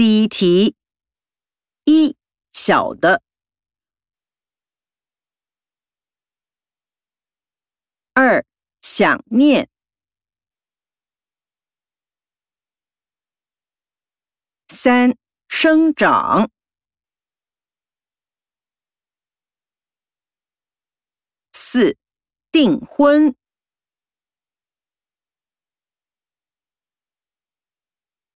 第一题。一小的。二想念。三生长。四订婚。